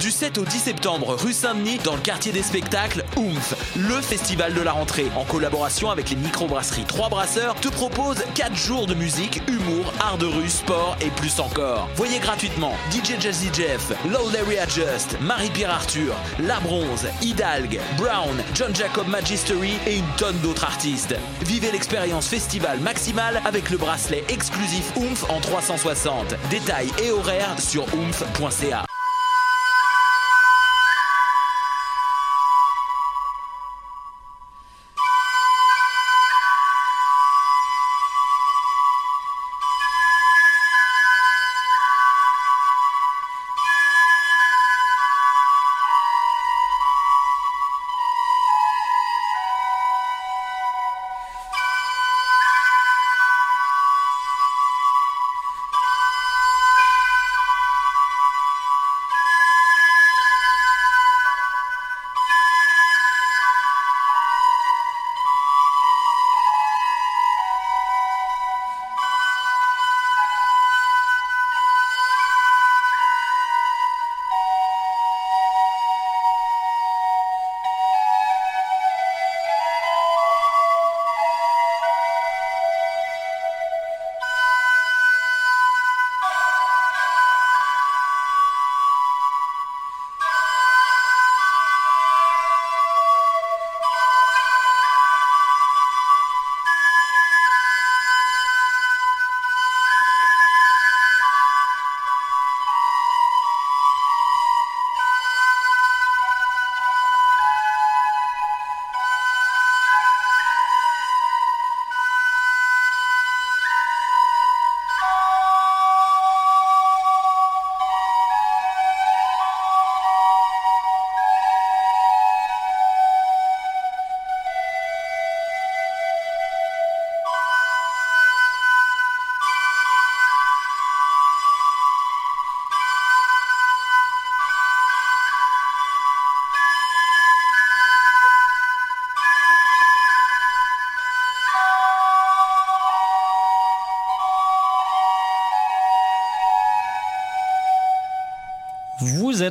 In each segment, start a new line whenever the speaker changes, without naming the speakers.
Du 7 au 10 septembre, rue Saint-Denis, dans le quartier des spectacles, Oomph, le festival de la rentrée, en collaboration avec les microbrasseries Trois Brasseurs, te propose 4 jours de musique, humour, art de rue, sport et plus encore. Voyez gratuitement DJ Jazzy Jeff, Low Larry Adjust, Marie-Pierre Arthur, La Bronze, Hidalg, Brown, John Jacob Magistery et une tonne d'autres artistes. Vivez l'expérience festival maximale avec le bracelet exclusif Oomph en 360. Détails et horaires sur oomph.ca.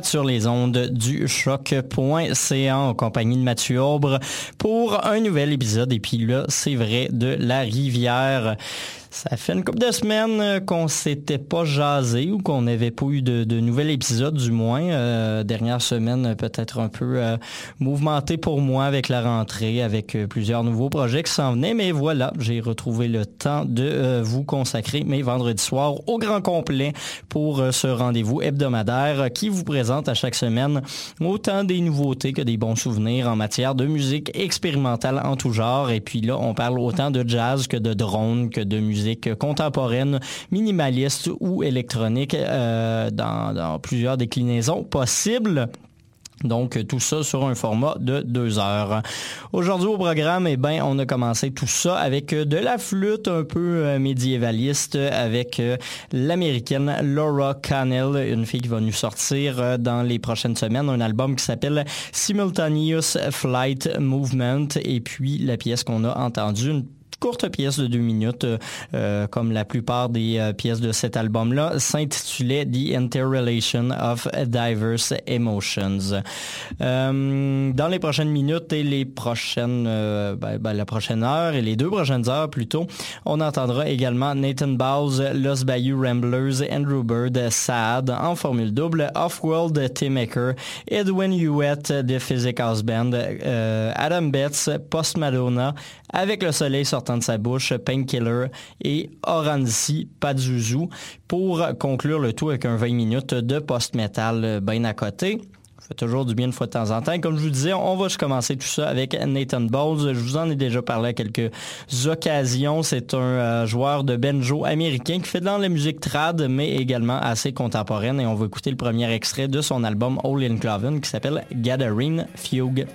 sur les ondes du choc.ca en compagnie de Mathieu Aubre pour un nouvel épisode. Et puis là, c'est vrai, de la rivière. Ça fait une couple de semaines euh, qu'on s'était pas jasé ou qu'on n'avait pas eu de, de nouvel épisode, du moins. Euh, dernière semaine, peut-être un peu euh, mouvementée pour moi avec la rentrée, avec plusieurs nouveaux projets qui s'en venaient. Mais voilà, j'ai retrouvé le temps de vous consacrer mes vendredis soirs au grand complet pour ce rendez-vous hebdomadaire qui vous présente à chaque semaine autant des nouveautés que des bons souvenirs en matière de musique expérimentale en tout genre. Et puis là, on parle autant de jazz que de drone, que de musique contemporaine, minimaliste ou électronique euh, dans, plusieurs déclinaisons possibles. Donc, tout ça sur un format de deux heures. Aujourd'hui au programme, eh ben, on a commencé tout ça avec de la flûte un peu euh, médiévaliste avec euh, l'américaine Laura Cannell, une fille qui va nous sortir dans les prochaines semaines un album qui s'appelle Simultaneous Flight Movement et puis la pièce qu'on a entendue, une courte pièce de deux minutes, euh, comme la plupart des euh, pièces de cet album-là, s'intitulait The Interrelation of Diverse Emotions. Euh, dans les prochaines minutes et les prochaines, ben, ben, la prochaine heure et les deux prochaines heures plutôt, on entendra également Nathan Bowles, Los Bayou Ramblers, Andrew Bird, Sad en formule double, Off-World T-Maker, Edwin Hewitt de Physic House Band, Adam Betts, Post Madonna, avec le soleil sortant de sa bouche, Painkiller et Oranzi Pazuzu pour conclure le tout avec un 20 minutes de post-metal bien à côté. Fait toujours du bien une fois de temps en temps. Comme je vous disais, on va commencer tout ça avec Nathan Bowles. Je vous en ai déjà parlé à quelques occasions. C'est un euh, joueur de banjo américain qui fait dans la musique trad, mais également assez contemporaine. Et on va écouter le premier extrait de son album All in Cloven qui s'appelle Gathering Fugue.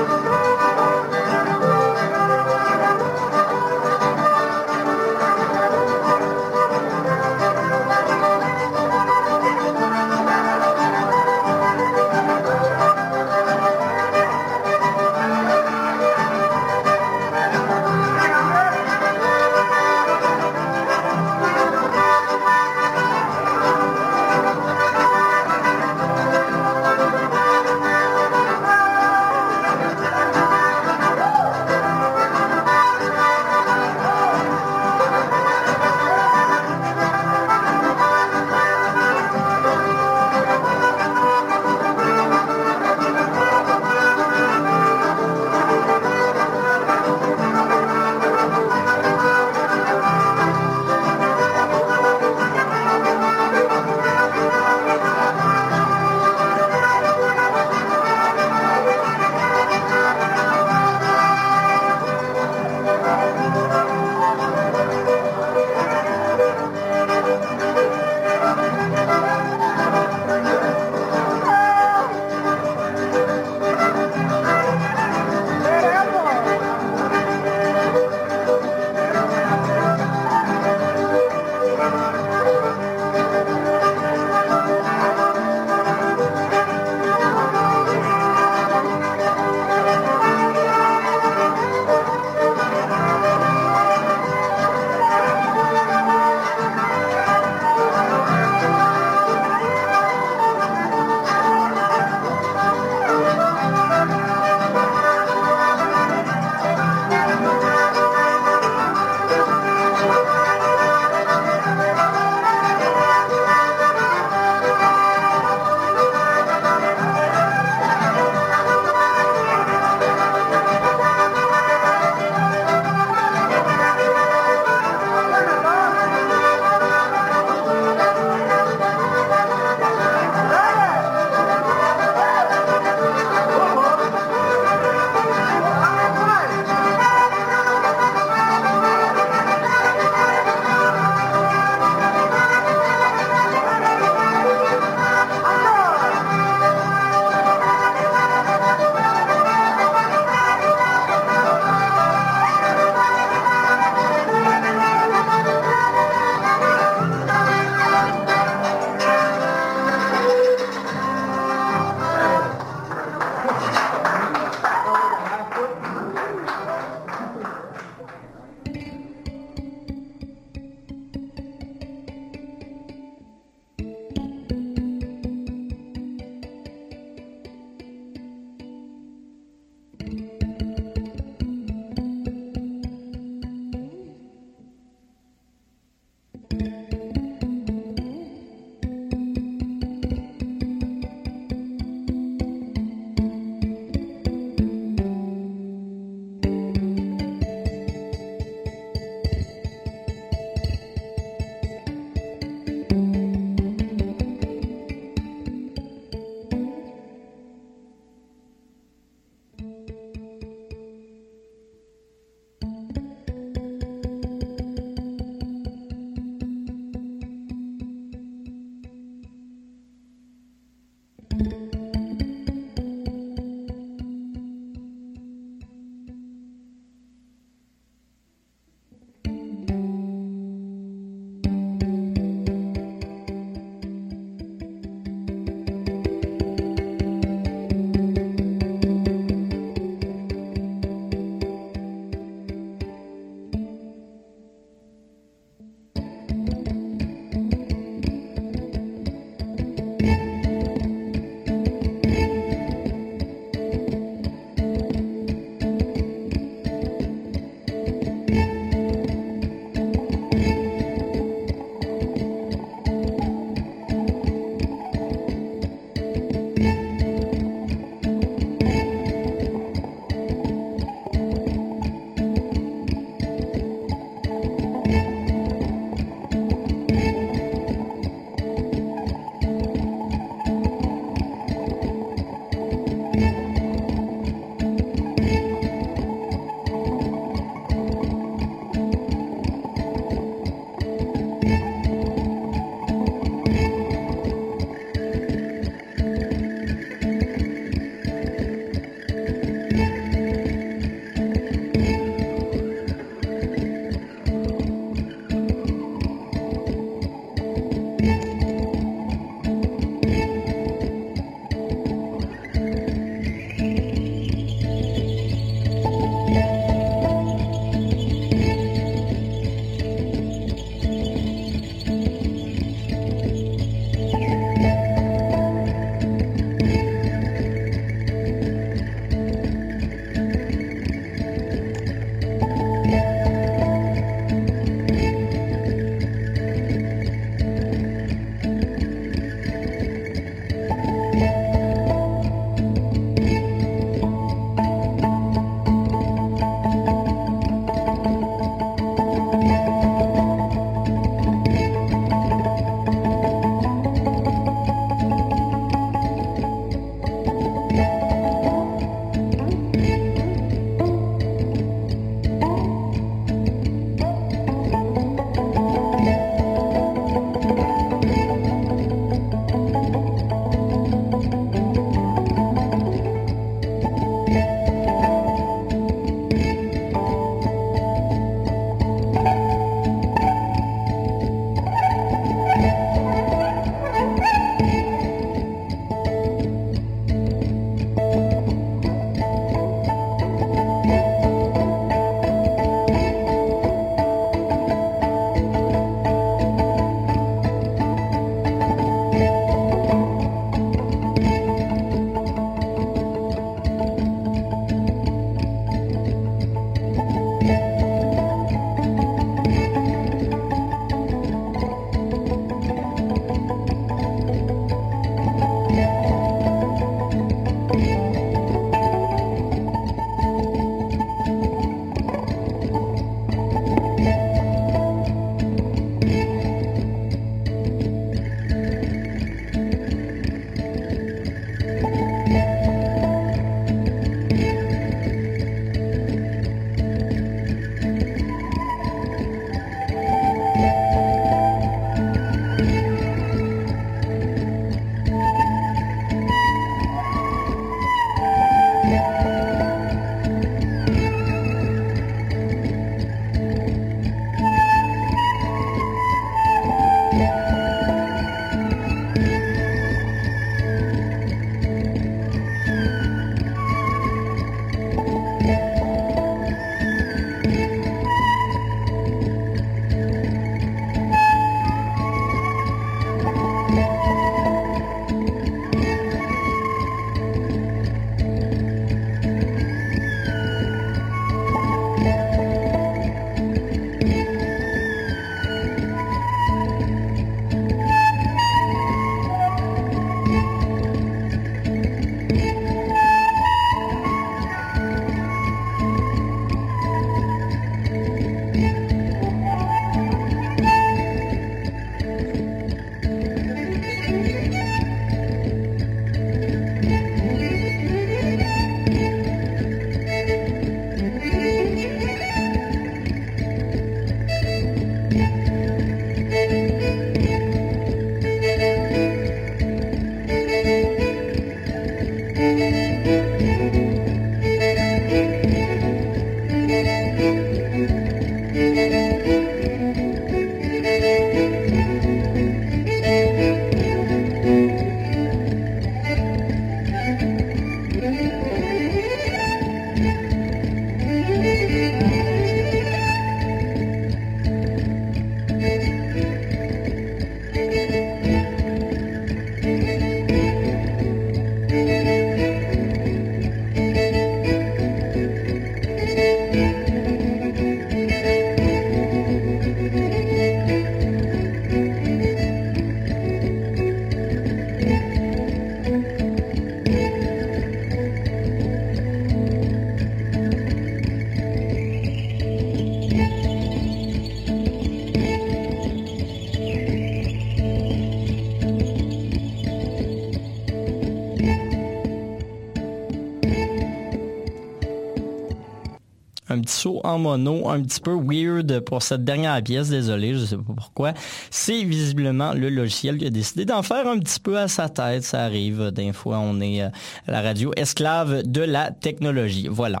Petit saut en mono, un petit peu weird pour cette dernière pièce, désolé, je sais pas pourquoi. C'est visiblement le logiciel qui a décidé d'en faire un petit peu à sa tête, ça arrive, des fois on est à la radio esclave de la technologie. Voilà.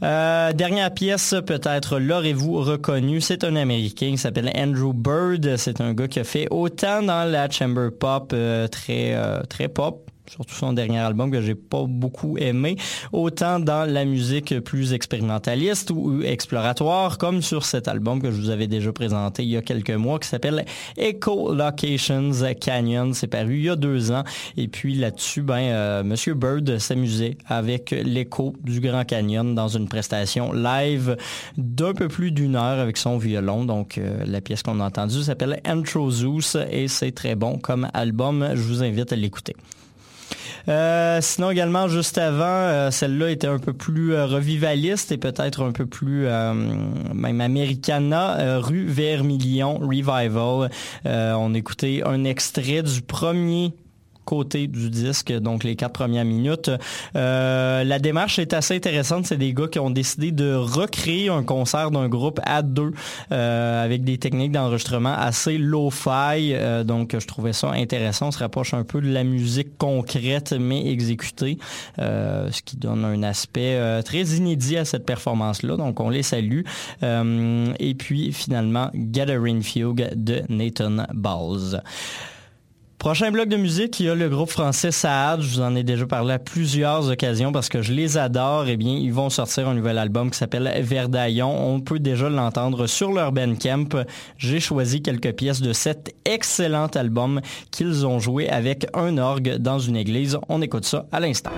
dernière pièce, peut-être l'aurez-vous reconnu, c'est un Américain qui s'appelle Andrew Bird, c'est un gars qui a fait autant dans la chamber pop, très, très pop, surtout son dernier album que j'ai pas beaucoup aimé, autant dans la musique plus expérimentaliste ou exploratoire, comme sur cet album que je vous avais déjà présenté il y a quelques mois, qui s'appelle Echo Locations Canyon. C'est paru il y a deux ans. Et puis là-dessus, ben, euh, Bird s'amusait avec l'écho du Grand Canyon dans une prestation live d'un peu plus d'une heure avec son violon. Donc, euh, la pièce qu'on a entendue s'appelle Intro Zeus et c'est très bon comme album. Je vous invite à l'écouter. Euh, sinon également, juste avant, euh, celle-là était un peu plus euh, revivaliste et peut-être un peu plus même americana. rue Vermilion Revival. on écoutait un extrait du premier côté du disque, donc les quatre premières minutes. Euh, la démarche est assez intéressante. C'est des gars qui ont décidé de recréer un concert d'un groupe à deux euh, avec des techniques d'enregistrement assez low-fi. Euh, donc, je trouvais ça intéressant. On se rapproche un peu de la musique concrète mais exécutée, ce qui donne un aspect très inédit à cette performance-là. Donc, on les salue. et puis, finalement, Gathering Fugue de Nathan Balls. Prochain bloc de musique, il y a le groupe français Saad. Je vous en ai déjà parlé à plusieurs occasions parce que je les adore. Eh bien, ils vont sortir un nouvel album qui s'appelle Verdaillon. On peut déjà l'entendre sur leur Bandcamp. J'ai choisi quelques pièces de cet excellent album qu'ils ont joué avec un orgue dans une église. On écoute ça à l'instant.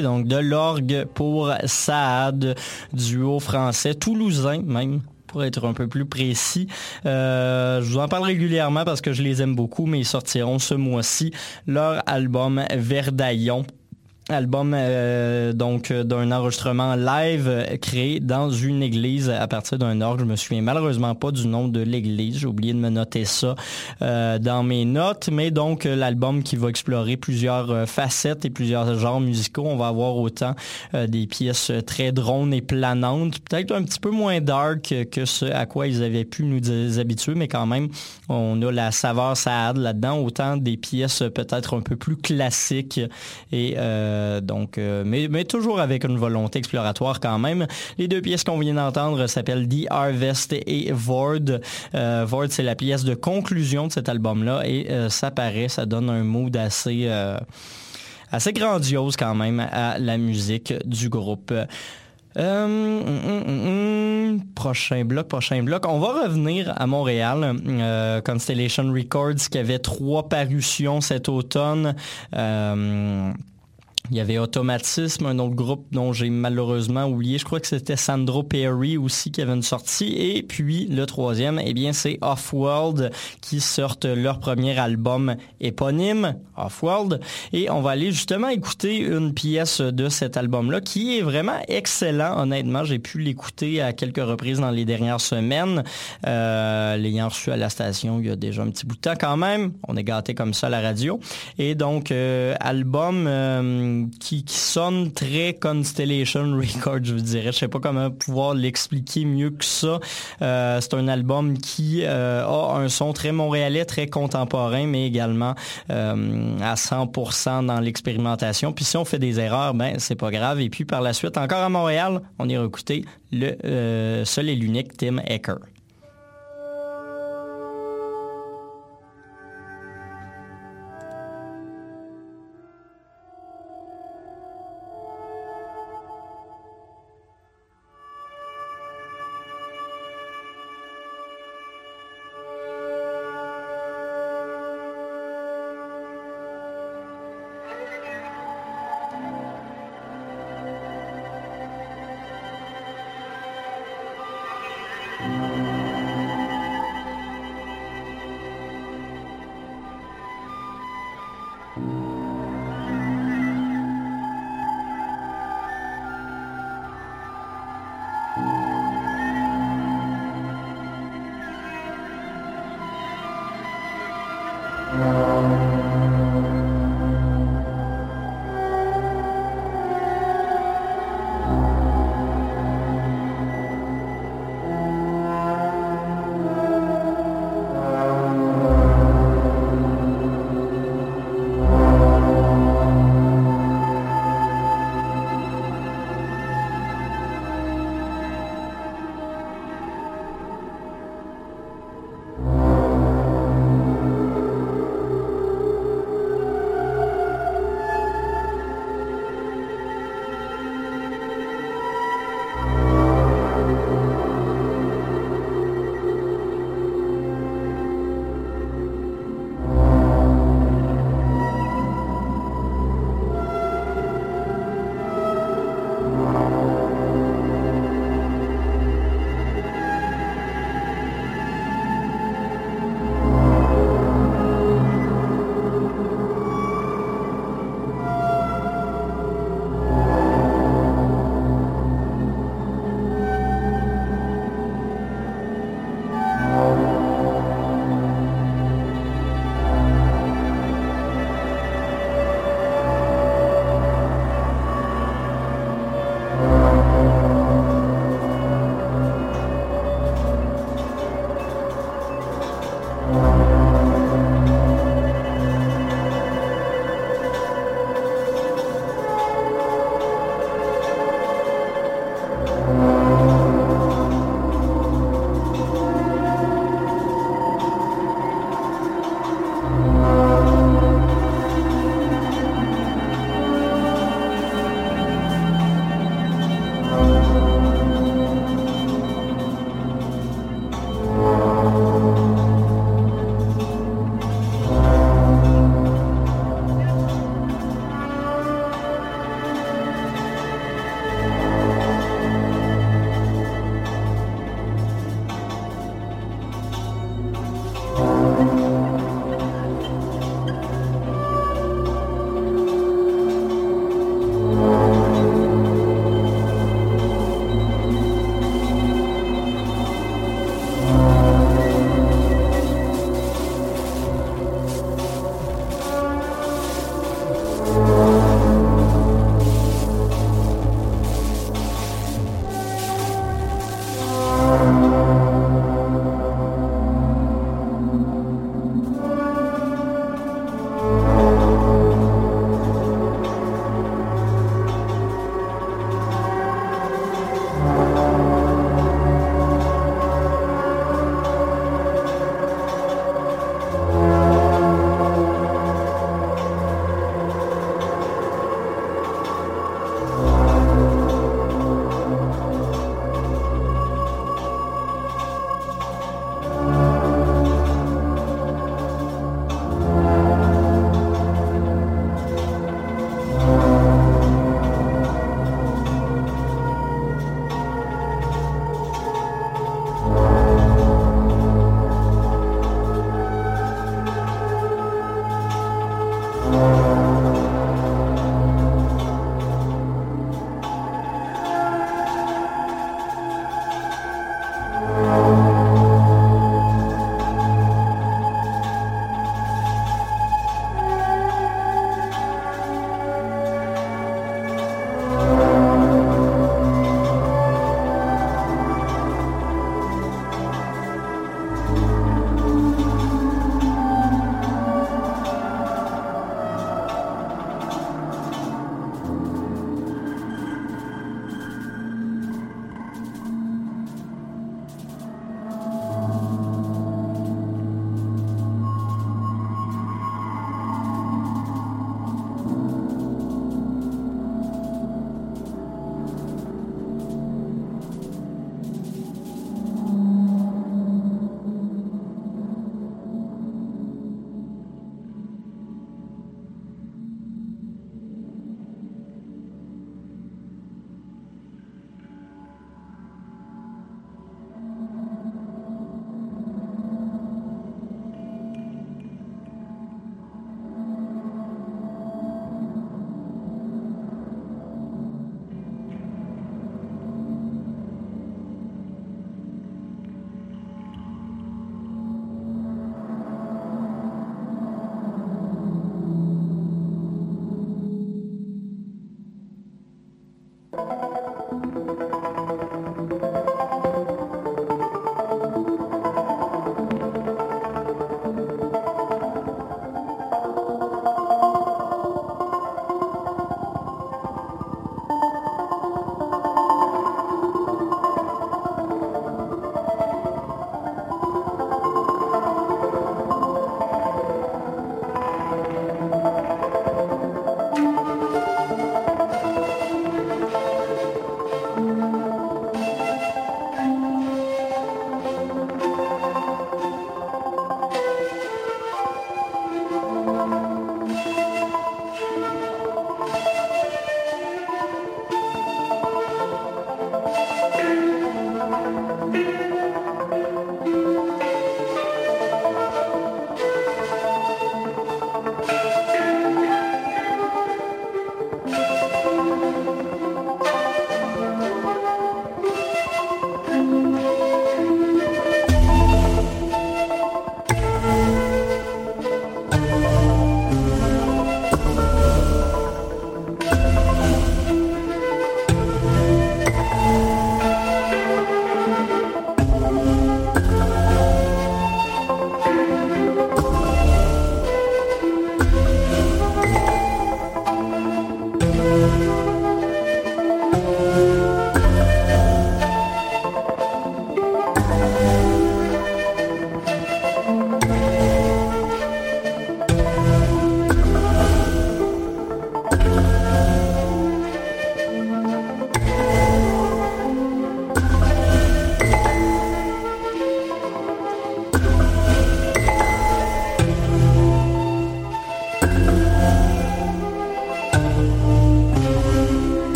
Donc de l'orgue pour Saad, duo français, toulousain même pour être un peu plus précis. Euh, je vous en parle régulièrement parce que je les aime beaucoup, mais ils sortiront ce mois-ci leur album Verdaillon album euh, donc euh, d'un enregistrement live euh, créé dans une église à partir d'un orgue. Je me souviens malheureusement pas du nom de l'église. J'ai oublié de me noter ça dans mes notes, mais donc l'album qui va explorer plusieurs facettes et plusieurs genres musicaux. On va avoir autant des pièces très drones et planantes, peut-être un petit peu moins dark que ce à quoi ils avaient pu nous habituer, mais quand même on a la saveur sad là-dedans, autant des pièces peut-être un peu plus classiques et donc, euh, mais, toujours avec une volonté exploratoire quand même. Les deux pièces qu'on vient d'entendre s'appellent The Harvest et Vord. Euh, Vord, c'est la pièce de conclusion de cet album-là et ça paraît, ça donne un mood assez grandiose quand même à la musique du groupe. Hum, hum, hum, prochain bloc, prochain bloc. On va revenir à Montréal. Constellation Records qui avait trois parutions cet automne. Il y avait Automatisme, un autre groupe dont j'ai malheureusement oublié. Je crois que c'était Sandro Perry aussi qui avait une sortie. Et puis le troisième, eh bien, c'est Off-World qui sortent leur premier album éponyme, Off-World. Et on va aller justement écouter une pièce de cet album-là qui est vraiment excellent. Honnêtement, j'ai pu l'écouter à quelques reprises dans les dernières semaines. Euh, L'ayant reçu à la station il y a déjà un petit bout de temps quand même. On est gâté comme ça la radio. Et donc, euh, album... Euh, qui, sonne très Constellation Records, je vous dirais. Je sais pas comment pouvoir l'expliquer mieux que ça. Euh, c'est un album qui euh, a un son très montréalais, très contemporain, mais également euh, à 100% dans l'expérimentation. Puis si on fait des erreurs, ben c'est pas grave. Et puis par la suite, encore à Montréal, on ira écouter le seul et l'unique Tim Ecker.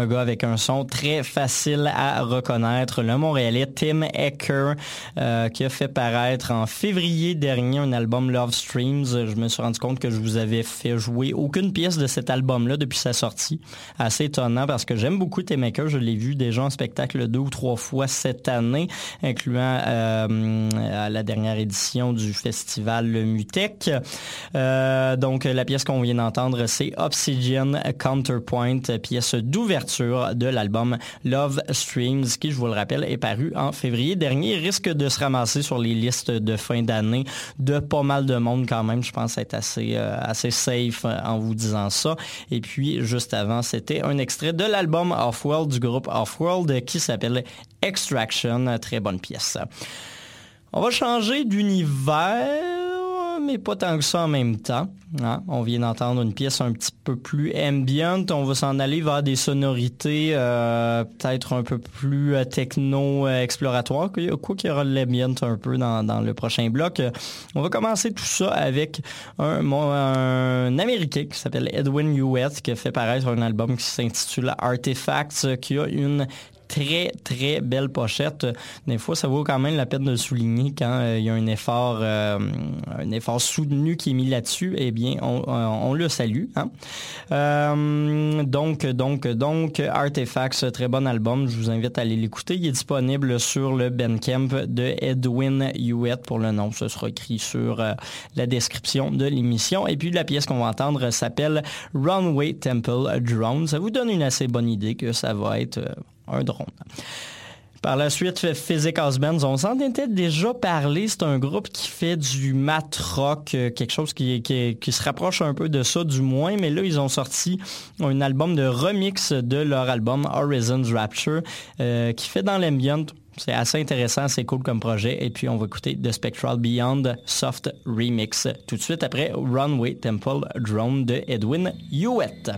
Un gars avec un son très facile à reconnaître, le Montréalais Tim Ecker, euh, qui a fait paraître en février dernier un album Love Streams. Je me suis rendu compte que je vous avais fait jouer aucune pièce de cet album-là depuis sa sortie. Assez étonnant parce que j'aime beaucoup Tim Ecker. Je l'ai vu déjà en spectacle deux ou trois fois cette année, incluant euh, la dernière édition du festival Mutec. Euh, donc la pièce qu'on vient d'entendre, c'est Obsidian Counterpoint, pièce d'ouverture de l'album Love Streams, qui, je vous le rappelle, est paru en février dernier. Risque de se ramasser sur les listes de fin d'année de pas mal de monde quand même. Je pense être assez, euh, assez safe en vous disant ça. Et puis, juste avant, c'était un extrait de l'album Off-World du groupe Off-World qui s'appelle Extraction. Très bonne pièce. On va changer d'univers mais pas tant que ça en même temps. Hein. On vient d'entendre une pièce un petit peu plus ambient. On va s'en aller vers des sonorités euh, peut-être un peu plus euh, techno-exploratoires, quoi qu'il y aura de l'ambient un peu dans, le prochain bloc. On va commencer tout ça avec un, un Américain qui s'appelle Edwin Hewitt, qui a fait paraître un album qui s'intitule Artifacts, qui a une très, très belle pochette. Des fois, ça vaut quand même la peine de souligner quand euh, il y a un effort, euh, un effort soutenu qui est mis là-dessus. Eh bien, on, le salue. Hein. Euh, donc, donc, donc, Artifacts, très bon album. Je vous invite à aller l'écouter. Il est disponible sur le Bandcamp de Edwin Hewitt pour le nom. Ce sera écrit sur la description de l'émission. Et puis, la pièce qu'on va entendre s'appelle Runway Temple Drone. Ça vous donne une assez bonne idée que ça va être un drone. Par la suite, Physic Bands, on s'en était déjà parlé. C'est un groupe qui fait du mat rock, euh, quelque chose qui, qui, se rapproche un peu de ça du moins. Mais là, ils ont sorti un album de remix de leur album Horizons Rapture, euh, qui fait dans l'ambient. C'est assez intéressant, c'est cool comme projet. Et puis, on va écouter The Spectral Beyond Soft Remix tout de suite après Runway Temple Drone de Edwin Hewitt.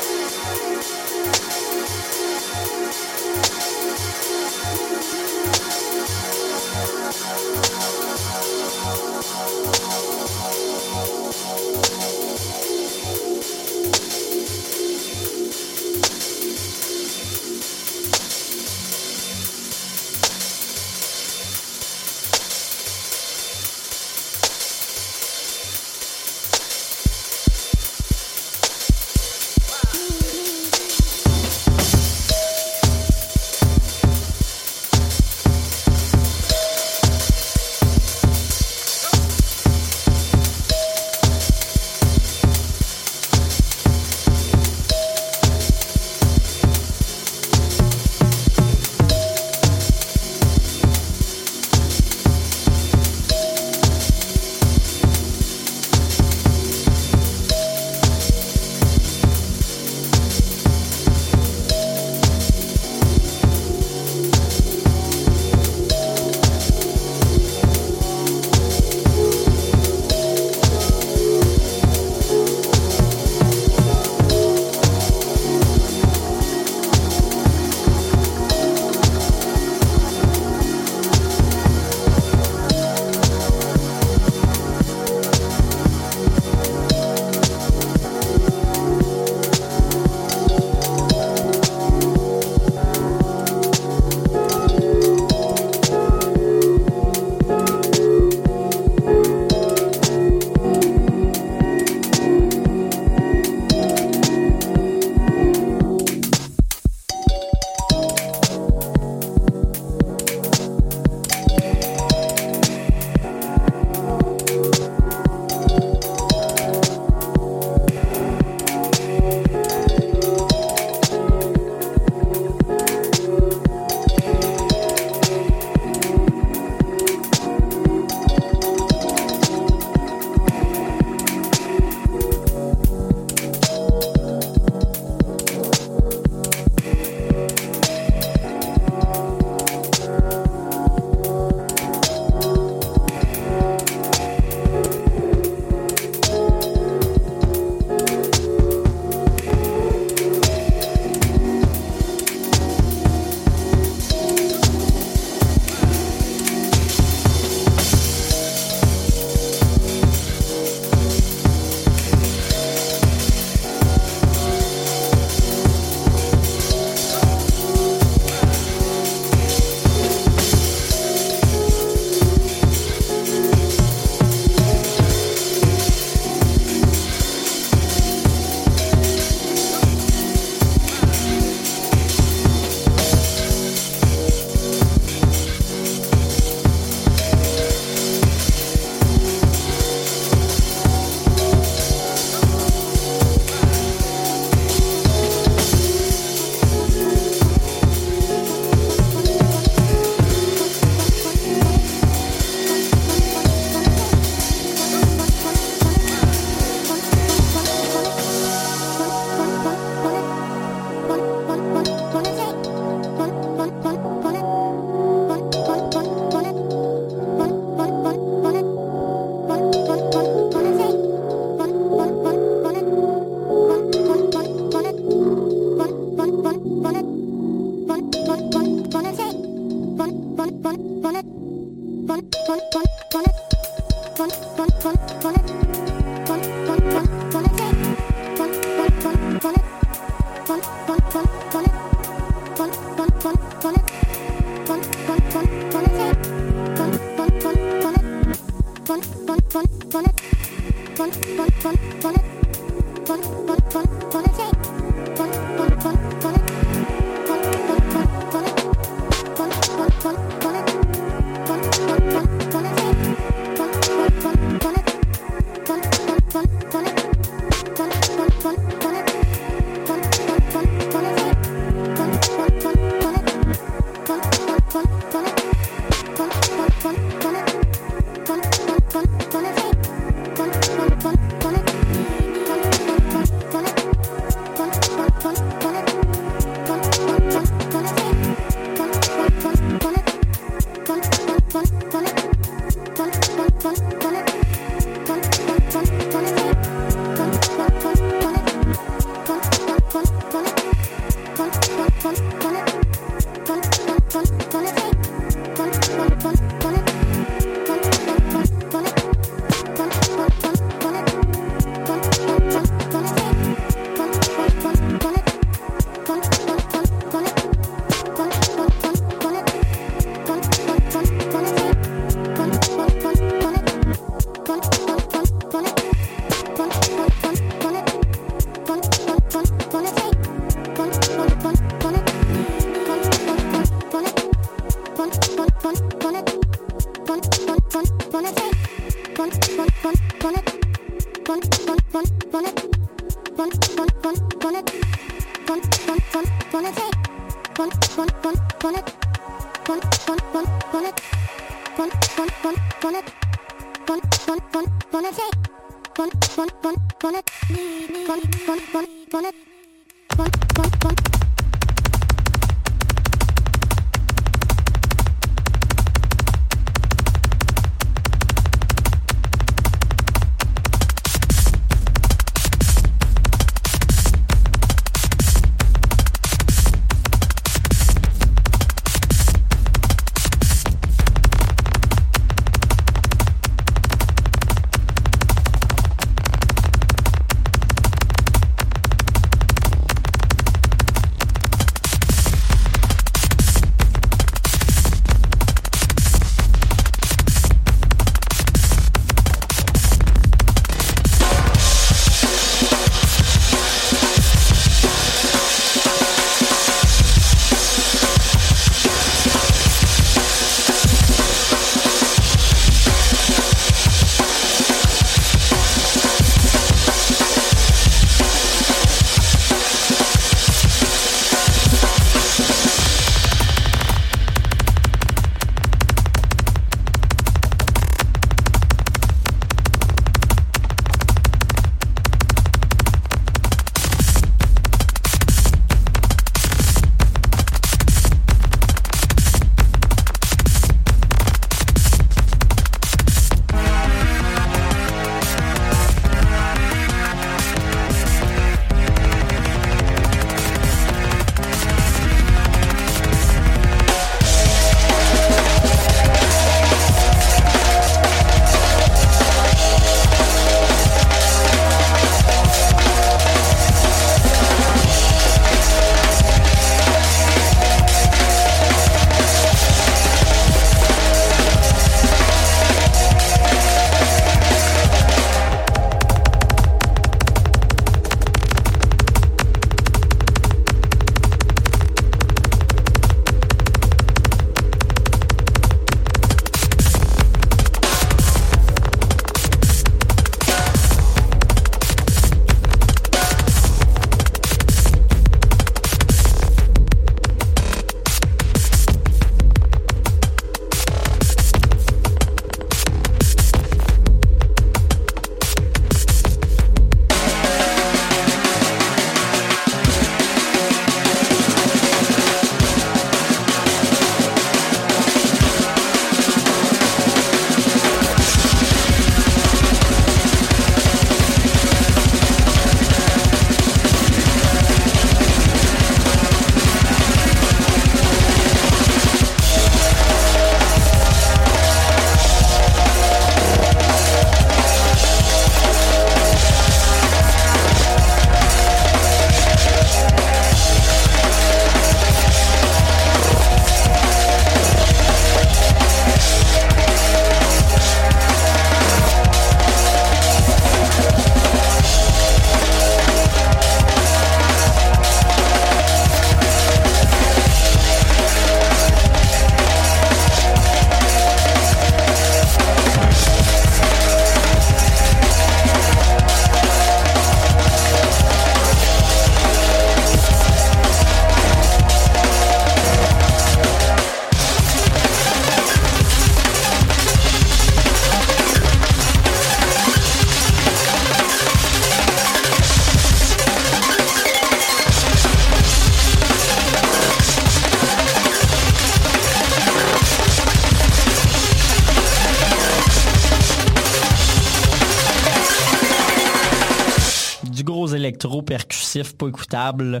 Percussif, pas écoutable.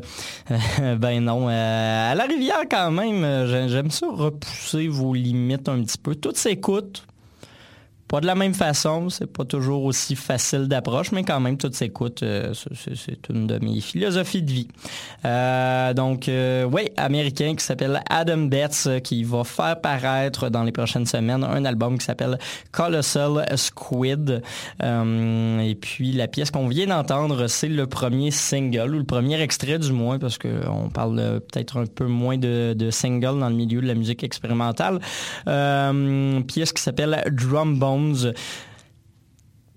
ben non. à la rivière quand même, j'aime ça repousser vos limites un petit peu. Tout s'écoute pas de la même façon, c'est pas toujours aussi facile d'approche, mais quand même, tout s'écoute. Euh, c'est une de mes philosophies de vie. Euh, donc, euh, oui, américain qui s'appelle Adam Betts, qui va faire paraître dans les prochaines semaines un album qui s'appelle Colossal Squid. et puis, la pièce qu'on vient d'entendre, c'est le premier single, ou le premier extrait du moins, parce qu'on parle peut-être un peu moins de, de single dans le milieu de la musique expérimentale. pièce qui s'appelle Drum Bone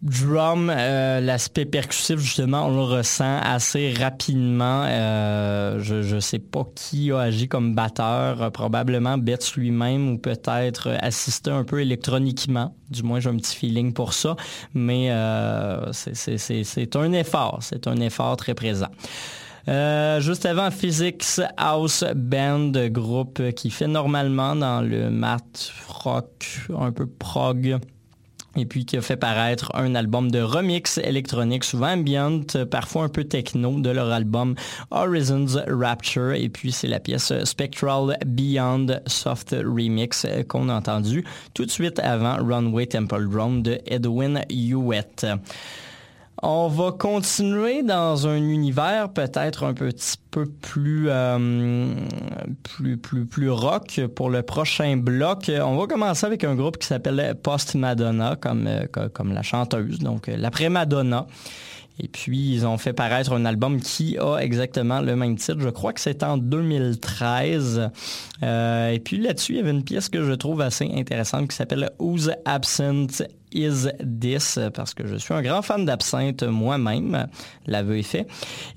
Drum, euh, l'aspect percussif, justement, on le ressent assez rapidement. Euh, je ne sais pas qui a agi comme batteur, euh, probablement Betts lui-même ou peut-être assisté un peu électroniquement. Du moins, j'ai un petit feeling pour ça. Mais c'est un effort, c'est un effort très présent. juste avant, Physics House Band, groupe qui fait normalement dans le mat rock, un peu prog et puis qui a fait paraître un album de remix électronique, souvent ambient, parfois un peu techno, de leur album Horizons Rapture. Et puis c'est la pièce Spectral Beyond Soft Remix qu'on a entendu tout de suite avant Runway Temple Drone de Edwin Hewitt. On va continuer dans un univers peut-être un petit peu plus, euh, plus, rock pour le prochain bloc. On va commencer avec un groupe qui s'appelle Post Madonna, comme, euh, comme la chanteuse, donc euh, l'après Madonna. Et puis, ils ont fait paraître un album qui a exactement le même titre. Je crois que c'est en 2013. et puis là-dessus, il y avait une pièce que je trouve assez intéressante qui s'appelle Who's Absent? Is This parce que je suis un grand fan d'absinthe moi-même, l'aveu est fait.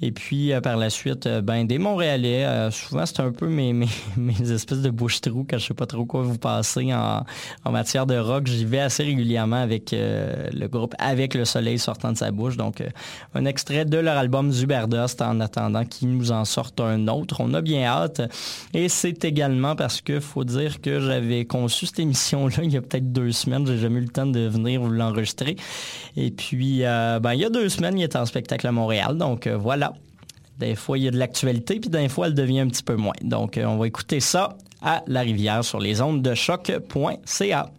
Et puis euh, par la suite, euh, ben des Montréalais, euh, souvent c'est un peu mes, espèces de bouche-trous quand je sais pas trop quoi vous passez en, matière de rock. J'y vais assez régulièrement avec le groupe Avec le soleil sortant de sa bouche. Donc un extrait de leur album Zuberdust en attendant qu'ils nous en sortent un autre. On a bien hâte. Et c'est également parce que faut dire que j'avais conçu cette émission-là il y a peut-être deux semaines. J'ai jamais eu le temps de venir venir l'enregistrer. Et puis, euh, ben, il y a deux semaines, il était en spectacle à Montréal. Donc, euh, voilà. Des fois, il y a de l'actualité, puis des fois, elle devient un petit peu moins. Donc, euh, on va écouter ça à La Rivière sur les ondes de choc.ca.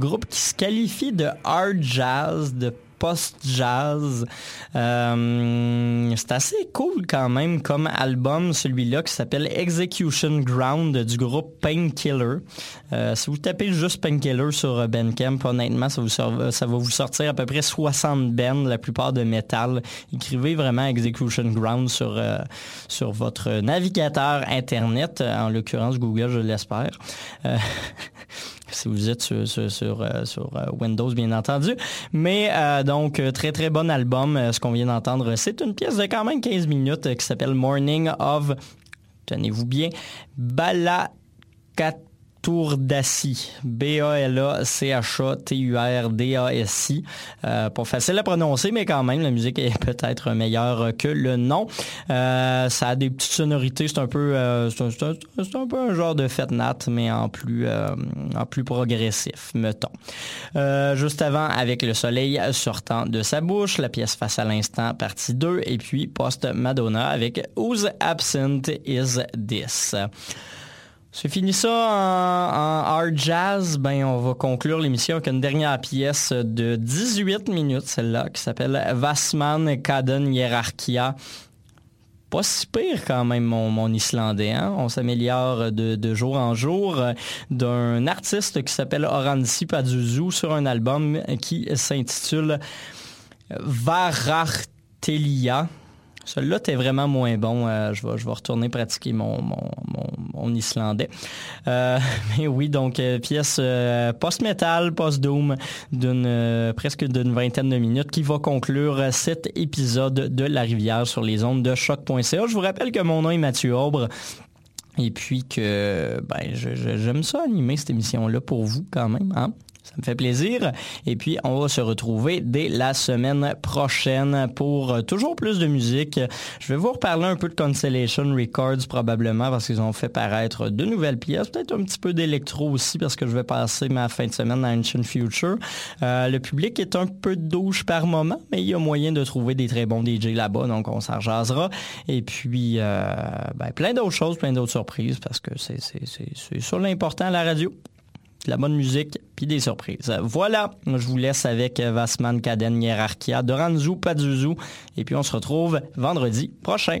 groupe qui se qualifie de hard jazz, de post-jazz. Euh, c'est assez cool quand même comme album, celui-là, qui s'appelle Execution Ground du groupe Painkiller. Euh, si vous tapez juste Painkiller sur Bandcamp, honnêtement, ça, vous ça va vous sortir à peu près 60 bands, la plupart de métal. Écrivez vraiment Execution Ground sur, euh, sur votre navigateur Internet, en l'occurrence Google, je l'espère. Si vous êtes sur, euh, euh, Windows, bien entendu. Mais euh, donc, très, très bon album. ce qu'on vient d'entendre, c'est une pièce de quand même 15 minutes qui s'appelle Morning of, tenez-vous bien, Balakat Tourdassi. B-A-L-A-C-H-A-T-U-R-D-A-S-I. Euh, pas facile à prononcer, mais quand même, la musique est peut-être meilleure que le nom. Euh, ça a des petites sonorités. C'est un peu, euh, c'est un, peu un genre de fête nat, mais en plus, en plus progressif, mettons. juste avant, avec le soleil sortant de sa bouche, la pièce face à l'instant, partie 2, et puis post Madonna avec Who's Absent Is This? C'est fini ça en, hard jazz. Ben, on va conclure l'émission avec une dernière pièce de 18 minutes, celle-là, qui s'appelle Vassman Kaden Hierarchia. Pas si pire quand même, mon, islandais. Hein? On s'améliore de, jour en jour d'un artiste qui s'appelle Oransi Paduzu sur un album qui s'intitule Varartelia. Celui-là, t'es vraiment moins bon. Euh, je, vais, je vais retourner pratiquer mon, mon, islandais. Euh, mais oui, donc euh, pièce post-metal, post-doom d'une presque d'une vingtaine de minutes qui va conclure cet épisode de La Rivière sur les ondes de choc.ca. Je vous rappelle que mon nom est Mathieu Aubre. Et puis que ben, j'aime ça animer cette émission-là pour vous quand même. Hein? Ça me fait plaisir. Et puis, on va se retrouver dès la semaine prochaine pour euh, toujours plus de musique. Je vais vous reparler un peu de Constellation Records probablement parce qu'ils ont fait paraître de nouvelles pièces, peut-être un petit peu d'électro aussi parce que je vais passer ma fin de semaine à Ancient Future. Euh, le public est un peu douche par moment, mais il y a moyen de trouver des très bons DJ là-bas, donc on s'en jasera. Et puis, euh, ben, plein d'autres choses, plein d'autres surprises parce que c'est sur l'important à la radio de la bonne musique, puis des surprises. Voilà, je vous laisse avec Vassman Kaden Hierarchia, Doranzu Pazuzu, et puis on se retrouve vendredi prochain.